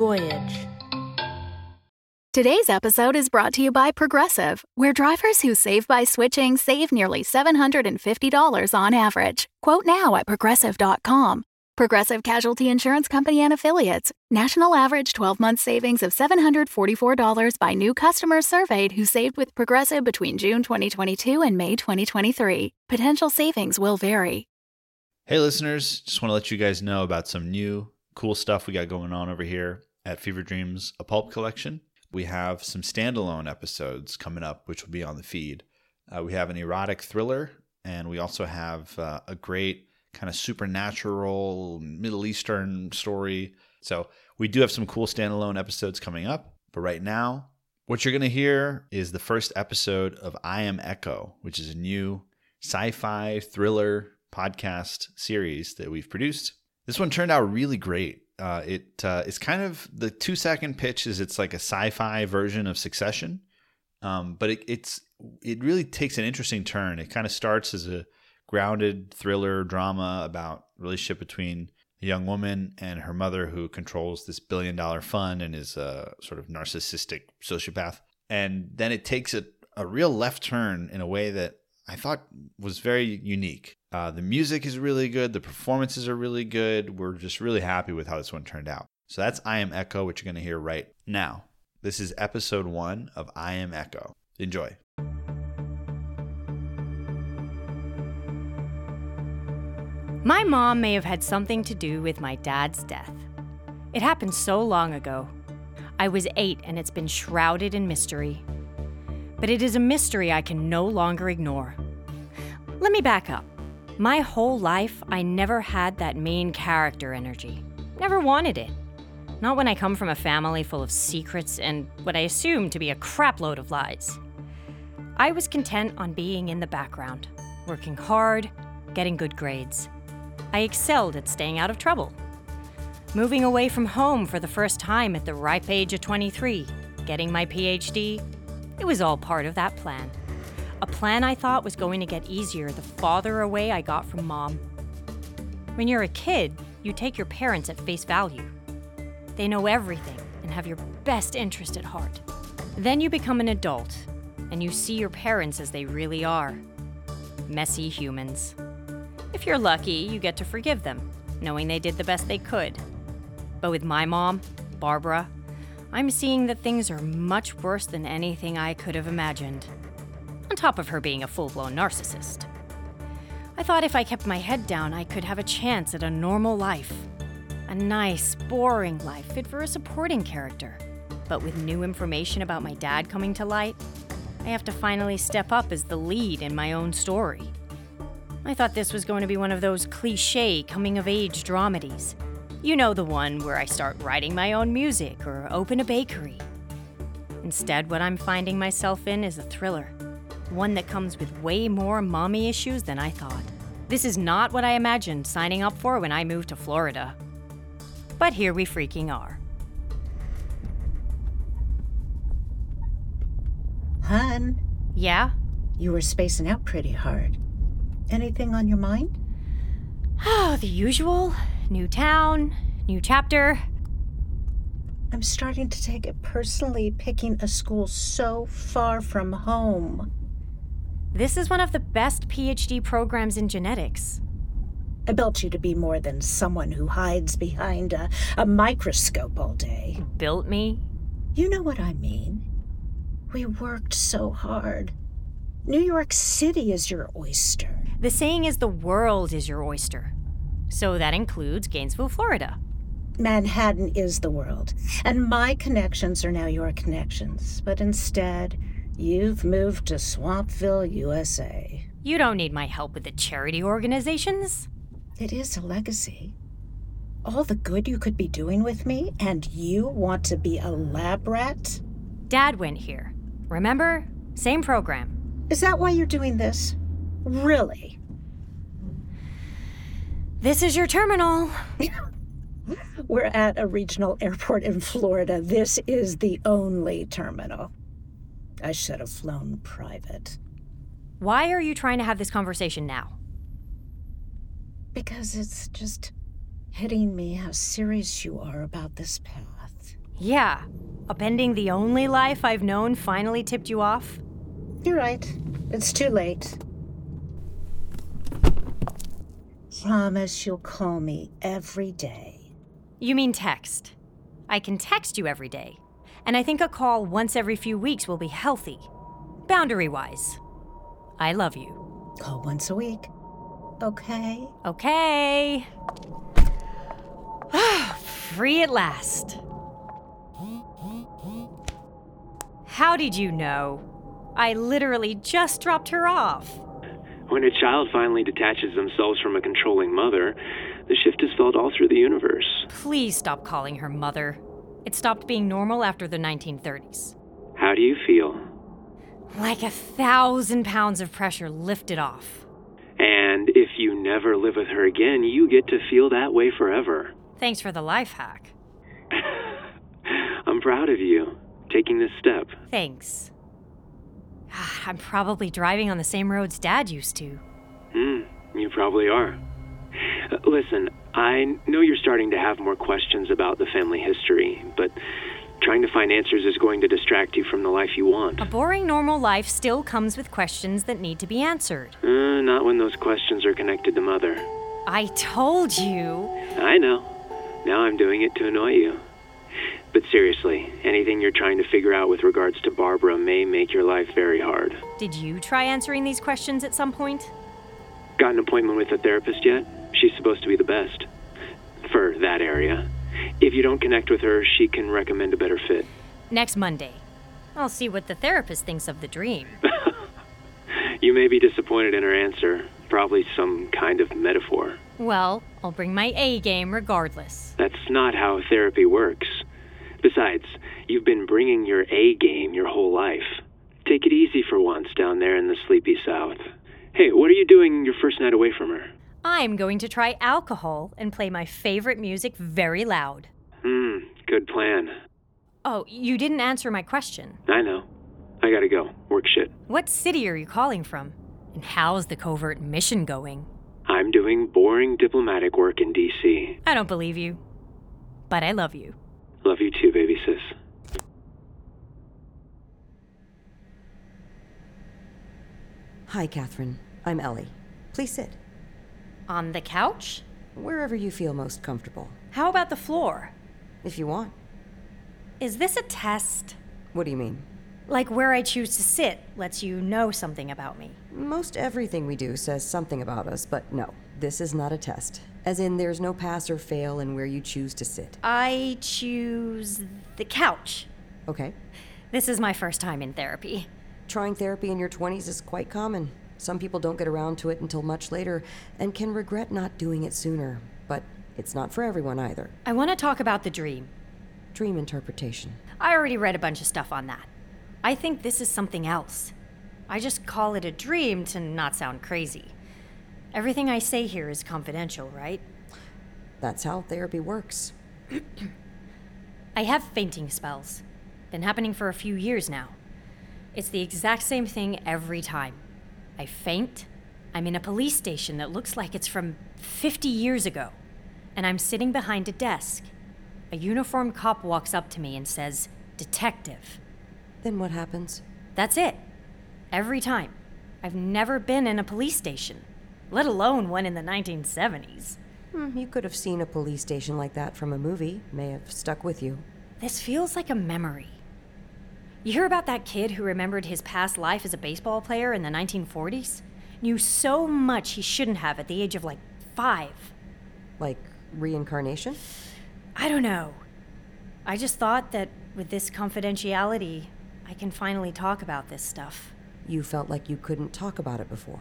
Voyage. Today's episode is brought to you by Progressive, where drivers who save by switching save nearly $750 on average. Quote now at progressive.com. Progressive Casualty Insurance Company and Affiliates. National average 12 month savings of $744 by new customers surveyed who saved with Progressive between June 2022 and May 2023. Potential savings will vary. Hey, listeners, just want to let you guys know about some new cool stuff we got going on over here at Fever Dreams, a pulp collection. We have some standalone episodes coming up, which will be on the feed. Uh, we have an erotic thriller, and we also have uh, a great kind of supernatural Middle Eastern story. So we do have some cool standalone episodes coming up. But right now, what you're going to hear is the first episode of I Am Echo, which is a new sci fi thriller podcast series that we've produced. This one turned out really great. Uh, it uh, it's kind of the two second pitch is it's like a sci-fi version of Succession, um, but it, it's it really takes an interesting turn. It kind of starts as a grounded thriller drama about relationship between a young woman and her mother who controls this billion dollar fund and is a sort of narcissistic sociopath. And then it takes a, a real left turn in a way that I thought was very unique. Uh, the music is really good. The performances are really good. We're just really happy with how this one turned out. So that's I Am Echo, which you're going to hear right now. This is episode one of I Am Echo. Enjoy. My mom may have had something to do with my dad's death. It happened so long ago. I was eight and it's been shrouded in mystery. But it is a mystery I can no longer ignore. Let me back up. My whole life, I never had that main character energy. Never wanted it. Not when I come from a family full of secrets and what I assume to be a crapload of lies. I was content on being in the background, working hard, getting good grades. I excelled at staying out of trouble. Moving away from home for the first time at the ripe age of 23, getting my PhD, it was all part of that plan. A plan I thought was going to get easier the farther away I got from mom. When you're a kid, you take your parents at face value. They know everything and have your best interest at heart. Then you become an adult and you see your parents as they really are messy humans. If you're lucky, you get to forgive them, knowing they did the best they could. But with my mom, Barbara, I'm seeing that things are much worse than anything I could have imagined. On top of her being a full blown narcissist. I thought if I kept my head down, I could have a chance at a normal life. A nice, boring life fit for a supporting character. But with new information about my dad coming to light, I have to finally step up as the lead in my own story. I thought this was going to be one of those cliche coming of age dramedies. You know the one where I start writing my own music or open a bakery. Instead, what I'm finding myself in is a thriller. One that comes with way more mommy issues than I thought. This is not what I imagined signing up for when I moved to Florida. But here we freaking are. Hun, Yeah? you were spacing out pretty hard. Anything on your mind? Oh, the usual. New town, new chapter. I'm starting to take it personally picking a school so far from home. This is one of the best PhD programs in genetics. I built you to be more than someone who hides behind a, a microscope all day. Built me. You know what I mean. We worked so hard. New York City is your oyster. The saying is the world is your oyster. So that includes Gainesville, Florida. Manhattan is the world, and my connections are now your connections. But instead, you've moved to Swampville, USA. You don't need my help with the charity organizations. It is a legacy. All the good you could be doing with me, and you want to be a lab rat? Dad went here. Remember? Same program. Is that why you're doing this? Really? This is your terminal. We're at a regional airport in Florida. This is the only terminal. I should have flown private. Why are you trying to have this conversation now? Because it's just hitting me how serious you are about this path. Yeah, upending the only life I've known finally tipped you off? You're right. It's too late. Promise you'll call me every day. You mean text? I can text you every day, and I think a call once every few weeks will be healthy, boundary wise. I love you. Call once a week. Okay? Okay. Free at last. How did you know? I literally just dropped her off. When a child finally detaches themselves from a controlling mother, the shift is felt all through the universe. Please stop calling her mother. It stopped being normal after the 1930s. How do you feel? Like a thousand pounds of pressure lifted off. And if you never live with her again, you get to feel that way forever. Thanks for the life hack. I'm proud of you, taking this step. Thanks. I'm probably driving on the same roads Dad used to. Hmm, you probably are. Listen, I know you're starting to have more questions about the family history, but trying to find answers is going to distract you from the life you want. A boring normal life still comes with questions that need to be answered. Uh, not when those questions are connected to Mother. I told you. I know. Now I'm doing it to annoy you. But seriously, anything you're trying to figure out with regards to Barbara may make your life very hard. Did you try answering these questions at some point? Got an appointment with a therapist yet? She's supposed to be the best. For that area. If you don't connect with her, she can recommend a better fit. Next Monday. I'll see what the therapist thinks of the dream. you may be disappointed in her answer. Probably some kind of metaphor. Well, I'll bring my A game regardless. That's not how therapy works. Besides, you've been bringing your A game your whole life. Take it easy for once down there in the sleepy South. Hey, what are you doing your first night away from her? I'm going to try alcohol and play my favorite music very loud. Hmm, good plan. Oh, you didn't answer my question. I know. I gotta go. Work shit. What city are you calling from? And how's the covert mission going? I'm doing boring diplomatic work in D.C. I don't believe you. But I love you. Love you too, baby sis. Hi, Catherine. I'm Ellie. Please sit. On the couch? Wherever you feel most comfortable. How about the floor? If you want. Is this a test? What do you mean? Like where I choose to sit lets you know something about me. Most everything we do says something about us, but no, this is not a test. As in, there's no pass or fail in where you choose to sit. I choose the couch. Okay. This is my first time in therapy. Trying therapy in your 20s is quite common. Some people don't get around to it until much later and can regret not doing it sooner. But it's not for everyone either. I want to talk about the dream. Dream interpretation. I already read a bunch of stuff on that. I think this is something else. I just call it a dream to not sound crazy. Everything I say here is confidential, right? That's how therapy works. I have fainting spells. Been happening for a few years now. It's the exact same thing every time. I faint. I'm in a police station that looks like it's from 50 years ago. And I'm sitting behind a desk. A uniformed cop walks up to me and says, Detective. Then what happens? That's it. Every time. I've never been in a police station, let alone one in the 1970s. Hmm, you could have seen a police station like that from a movie. May have stuck with you. This feels like a memory. You hear about that kid who remembered his past life as a baseball player in the 1940s? Knew so much he shouldn't have at the age of like five. Like reincarnation? I don't know. I just thought that with this confidentiality, I can finally talk about this stuff. You felt like you couldn't talk about it before.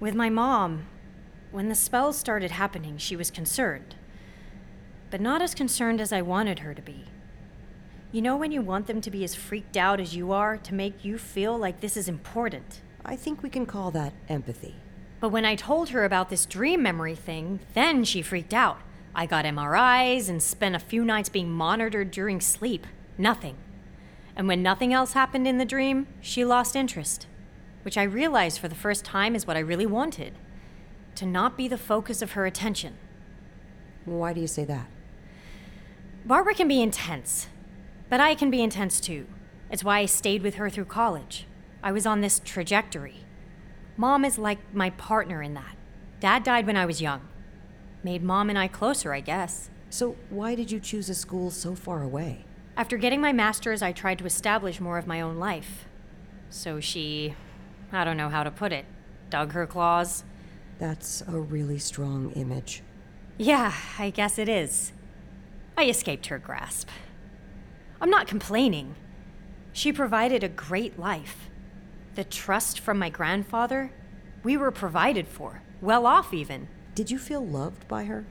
With my mom, when the spells started happening, she was concerned. But not as concerned as I wanted her to be. You know when you want them to be as freaked out as you are to make you feel like this is important? I think we can call that empathy. But when I told her about this dream memory thing, then she freaked out. I got MRIs and spent a few nights being monitored during sleep. Nothing. And when nothing else happened in the dream, she lost interest. Which I realized for the first time is what I really wanted to not be the focus of her attention. Why do you say that? Barbara can be intense, but I can be intense too. It's why I stayed with her through college. I was on this trajectory. Mom is like my partner in that. Dad died when I was young. Made Mom and I closer, I guess. So, why did you choose a school so far away? After getting my master's, I tried to establish more of my own life. So she. I don't know how to put it. Dug her claws. That's a really strong image. Yeah, I guess it is. I escaped her grasp. I'm not complaining. She provided a great life. The trust from my grandfather, we were provided for, well off even. Did you feel loved by her?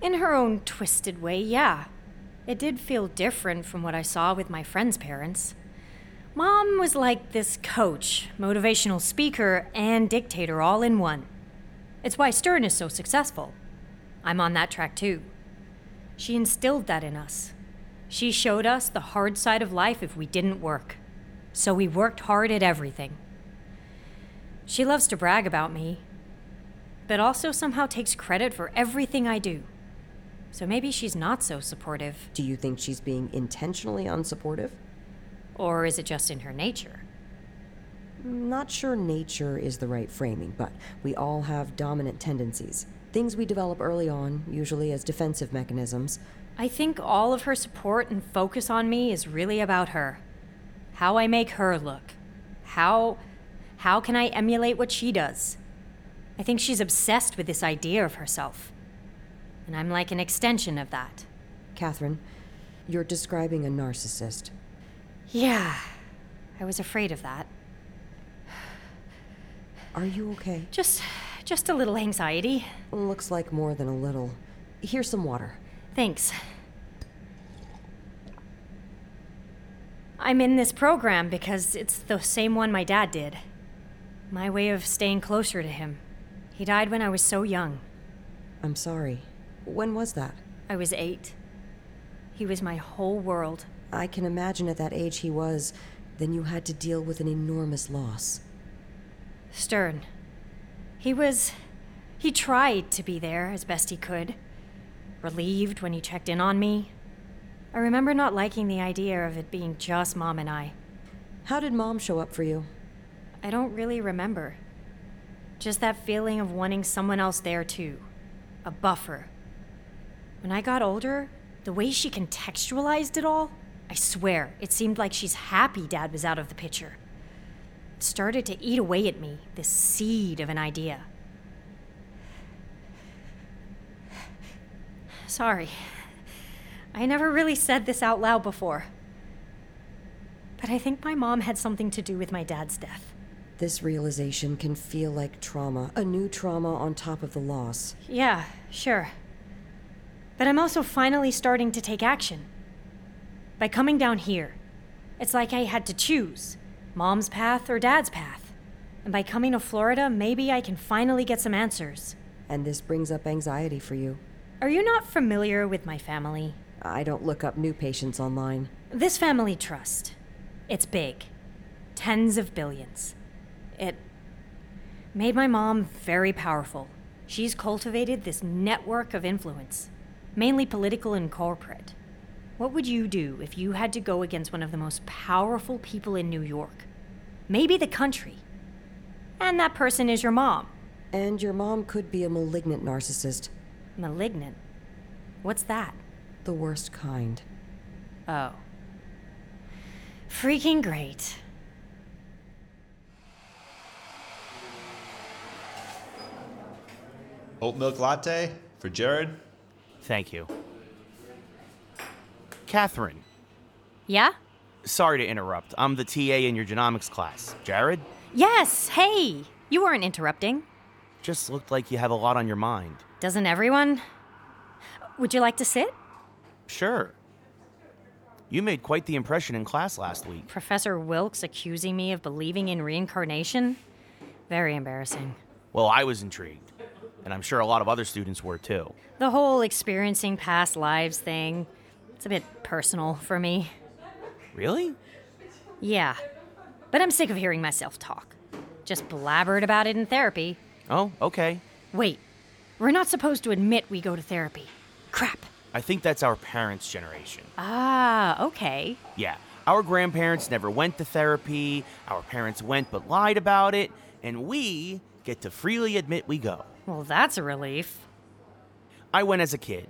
In her own twisted way, yeah. It did feel different from what I saw with my friends' parents. Mom was like this coach, motivational speaker, and dictator all in one. It's why Stern is so successful. I'm on that track too. She instilled that in us. She showed us the hard side of life if we didn't work. So we worked hard at everything. She loves to brag about me, but also somehow takes credit for everything I do. So maybe she's not so supportive. Do you think she's being intentionally unsupportive? Or is it just in her nature? Not sure nature is the right framing, but we all have dominant tendencies. Things we develop early on, usually as defensive mechanisms. I think all of her support and focus on me is really about her. How I make her look. How how can I emulate what she does? I think she's obsessed with this idea of herself. And I'm like an extension of that. Catherine, you're describing a narcissist. Yeah, I was afraid of that. Are you okay? Just just a little anxiety. Looks like more than a little. Here's some water. Thanks. I'm in this program because it's the same one my dad did. My way of staying closer to him. He died when I was so young. I'm sorry. When was that? I was eight. He was my whole world. I can imagine at that age he was. Then you had to deal with an enormous loss. Stern. He was. He tried to be there as best he could. Relieved when he checked in on me. I remember not liking the idea of it being just Mom and I. How did Mom show up for you? I don't really remember. Just that feeling of wanting someone else there too. A buffer. When I got older, the way she contextualized it all, I swear, it seemed like she's happy Dad was out of the picture. Started to eat away at me, this seed of an idea. Sorry. I never really said this out loud before. But I think my mom had something to do with my dad's death. This realization can feel like trauma, a new trauma on top of the loss. Yeah, sure. But I'm also finally starting to take action. By coming down here, it's like I had to choose mom's path or dad's path. And by coming to Florida, maybe I can finally get some answers. And this brings up anxiety for you. Are you not familiar with my family? I don't look up new patients online. This family trust. It's big. Tens of billions. It made my mom very powerful. She's cultivated this network of influence, mainly political and corporate. What would you do if you had to go against one of the most powerful people in New York? Maybe the country. And that person is your mom. And your mom could be a malignant narcissist. Malignant? What's that? The worst kind. Oh. Freaking great. Oat milk latte for Jared. Thank you. Catherine, Yeah? sorry to interrupt. I'm the TA in your genomics class. Jared? Yes, hey! You weren't interrupting. Just looked like you have a lot on your mind. Doesn't everyone? Would you like to sit? Sure. You made quite the impression in class last week. Professor Wilkes accusing me of believing in reincarnation? Very embarrassing. Well, I was intrigued, and I'm sure a lot of other students were too. The whole experiencing past lives thing, it's a bit personal for me. Really? Yeah. But I'm sick of hearing myself talk. Just blabbered about it in therapy. Oh, okay. Wait, We're not supposed to admit we go to therapy. Crap. I think that's our parents' generation. Ah, okay. Yeah, our grandparents never went to therapy, our parents went but lied about it, and we get to freely admit we go. Well, that's a relief. I went as a kid.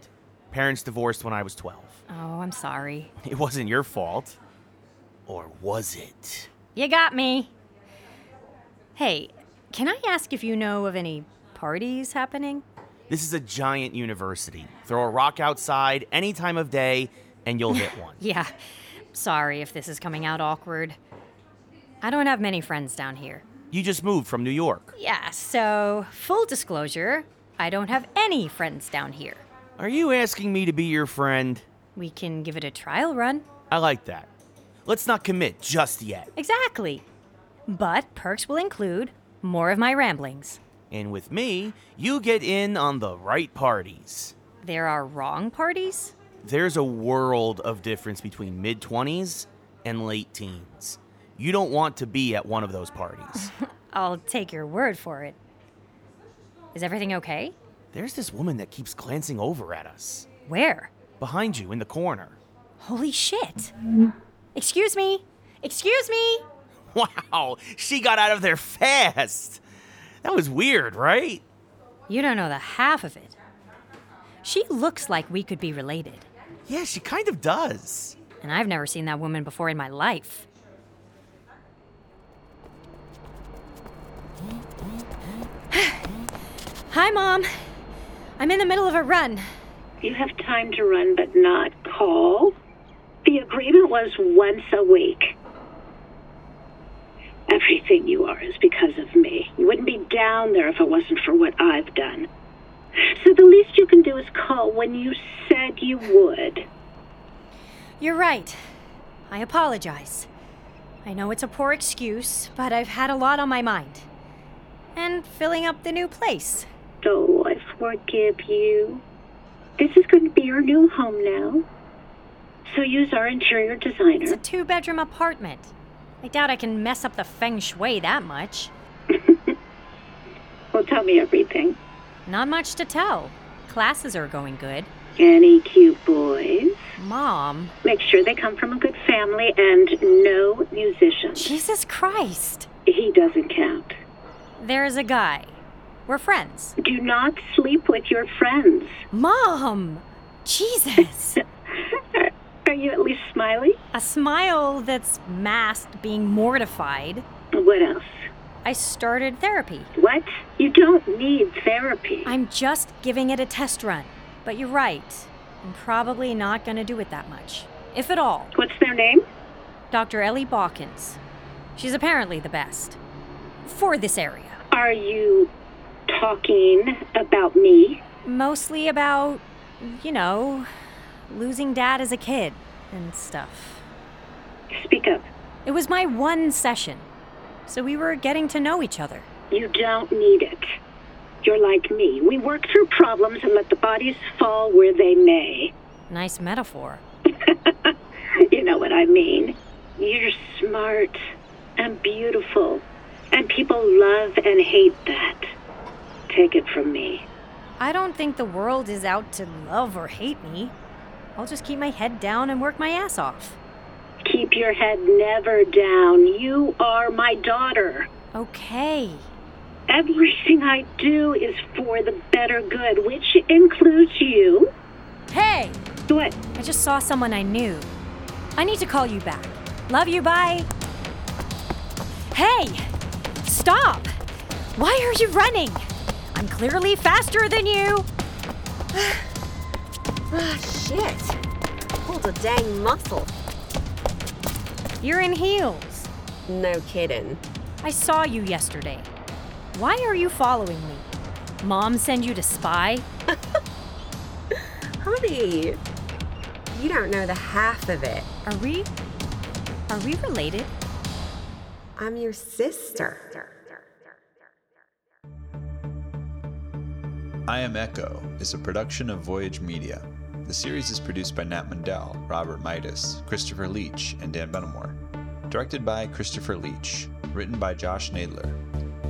Parents divorced when I was 12. Oh, I'm sorry. It wasn't your fault. Or was it? You got me. Hey, can I ask if you know of any parties happening? This is a giant university. Throw a rock outside any time of day, and you'll hit one. Yeah. Sorry if this is coming out awkward. I don't have many friends down here. You just moved from New York. Yeah, so full disclosure, I don't have any friends down here. Are you asking me to be your friend? We can give it a trial run. I like that. Let's not commit just yet. Exactly. But perks will include more of my ramblings. And with me, you get in on the right parties. There are wrong parties? There's a world of difference between mid 20s and late teens. You don't want to be at one of those parties. I'll take your word for it. Is everything okay? There's this woman that keeps glancing over at us. Where? Behind you in the corner. Holy shit. Excuse me. Excuse me. Wow, she got out of there fast. That was weird, right? You don't know the half of it. She looks like we could be related, Yeah, she kind of does. and I've never seen that woman before in my life. Hi, Mom. I'm in the middle of a run. You have time to run, but not call. The agreement was once a week. Everything you are is because of me. You wouldn't be down there if it wasn't for what I've done. So the least you can do is call when you said you would. You're right. I apologize. I know it's a poor excuse, but I've had a lot on my mind. And filling up the new place. Oh, I forgive you. This is going to be your new home now. So use our interior designer. It's a two bedroom apartment. I doubt I can mess up the feng shui that much. Well, tell me everything. Not much to tell. Classes are going good. Any cute boys? Mom, Make sure they come from a good family and no musicians. Jesus Christ. He doesn't count. There's a guy. We're friends. Do not sleep with your friends. Mom! Jesus! Are you at least smiling? a smile that's masked being mortified. What else? I started therapy. What? You don't need therapy. I'm just giving it a test run. But you're right. I'm probably not going to do it that much. If at all. What's their name? Dr. Ellie Balkins. She's apparently the best. For this area. Are you talking about me? Mostly about, you know, losing dad as a kid and stuff. Speak up. It was my one session, so we were getting to know each other. You don't need it. You're like me. We work through problems and let the bodies fall where they may. Nice metaphor. you know what I mean. You're smart and beautiful, and people love and hate that. Take it from me. I don't think the world is out to love or hate me. I'll just keep my head down and work my ass off. Keep your head never down. You are my daughter. Okay. Everything I do is for the better good, which includes you. Hey! What? I just saw someone I knew. I need to call you back. Love you, bye. Hey! Stop! Why are you running? I'm clearly faster than you! Ah, shit. Pulled a dang muscle. You're in heels. No kidding. I saw you yesterday. Why are you following me? Mom send you to spy? Honey, you don't know the half of it. Are we. Are we related? I'm your sister. I Am Echo is a production of Voyage Media. The series is produced by Nat Mundell, Robert Midas, Christopher Leach, and Dan Benamore. Directed by Christopher Leach. Written by Josh Nadler.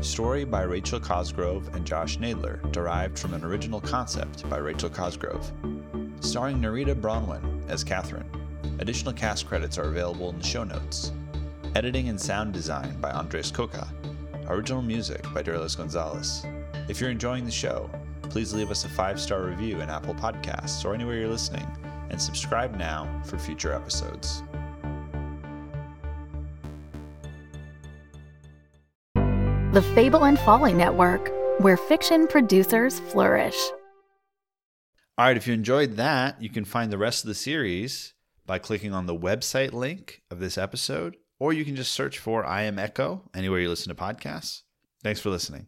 Story by Rachel Cosgrove and Josh Nadler, derived from an original concept by Rachel Cosgrove. Starring Narita Bronwyn as Catherine. Additional cast credits are available in the show notes. Editing and sound design by Andres Coca. Original music by Derlis Gonzalez. If you're enjoying the show, please leave us a five star review in Apple Podcasts or anywhere you're listening, and subscribe now for future episodes. The Fable and Folly Network, where fiction producers flourish. All right, if you enjoyed that, you can find the rest of the series by clicking on the website link of this episode, or you can just search for I Am Echo anywhere you listen to podcasts. Thanks for listening.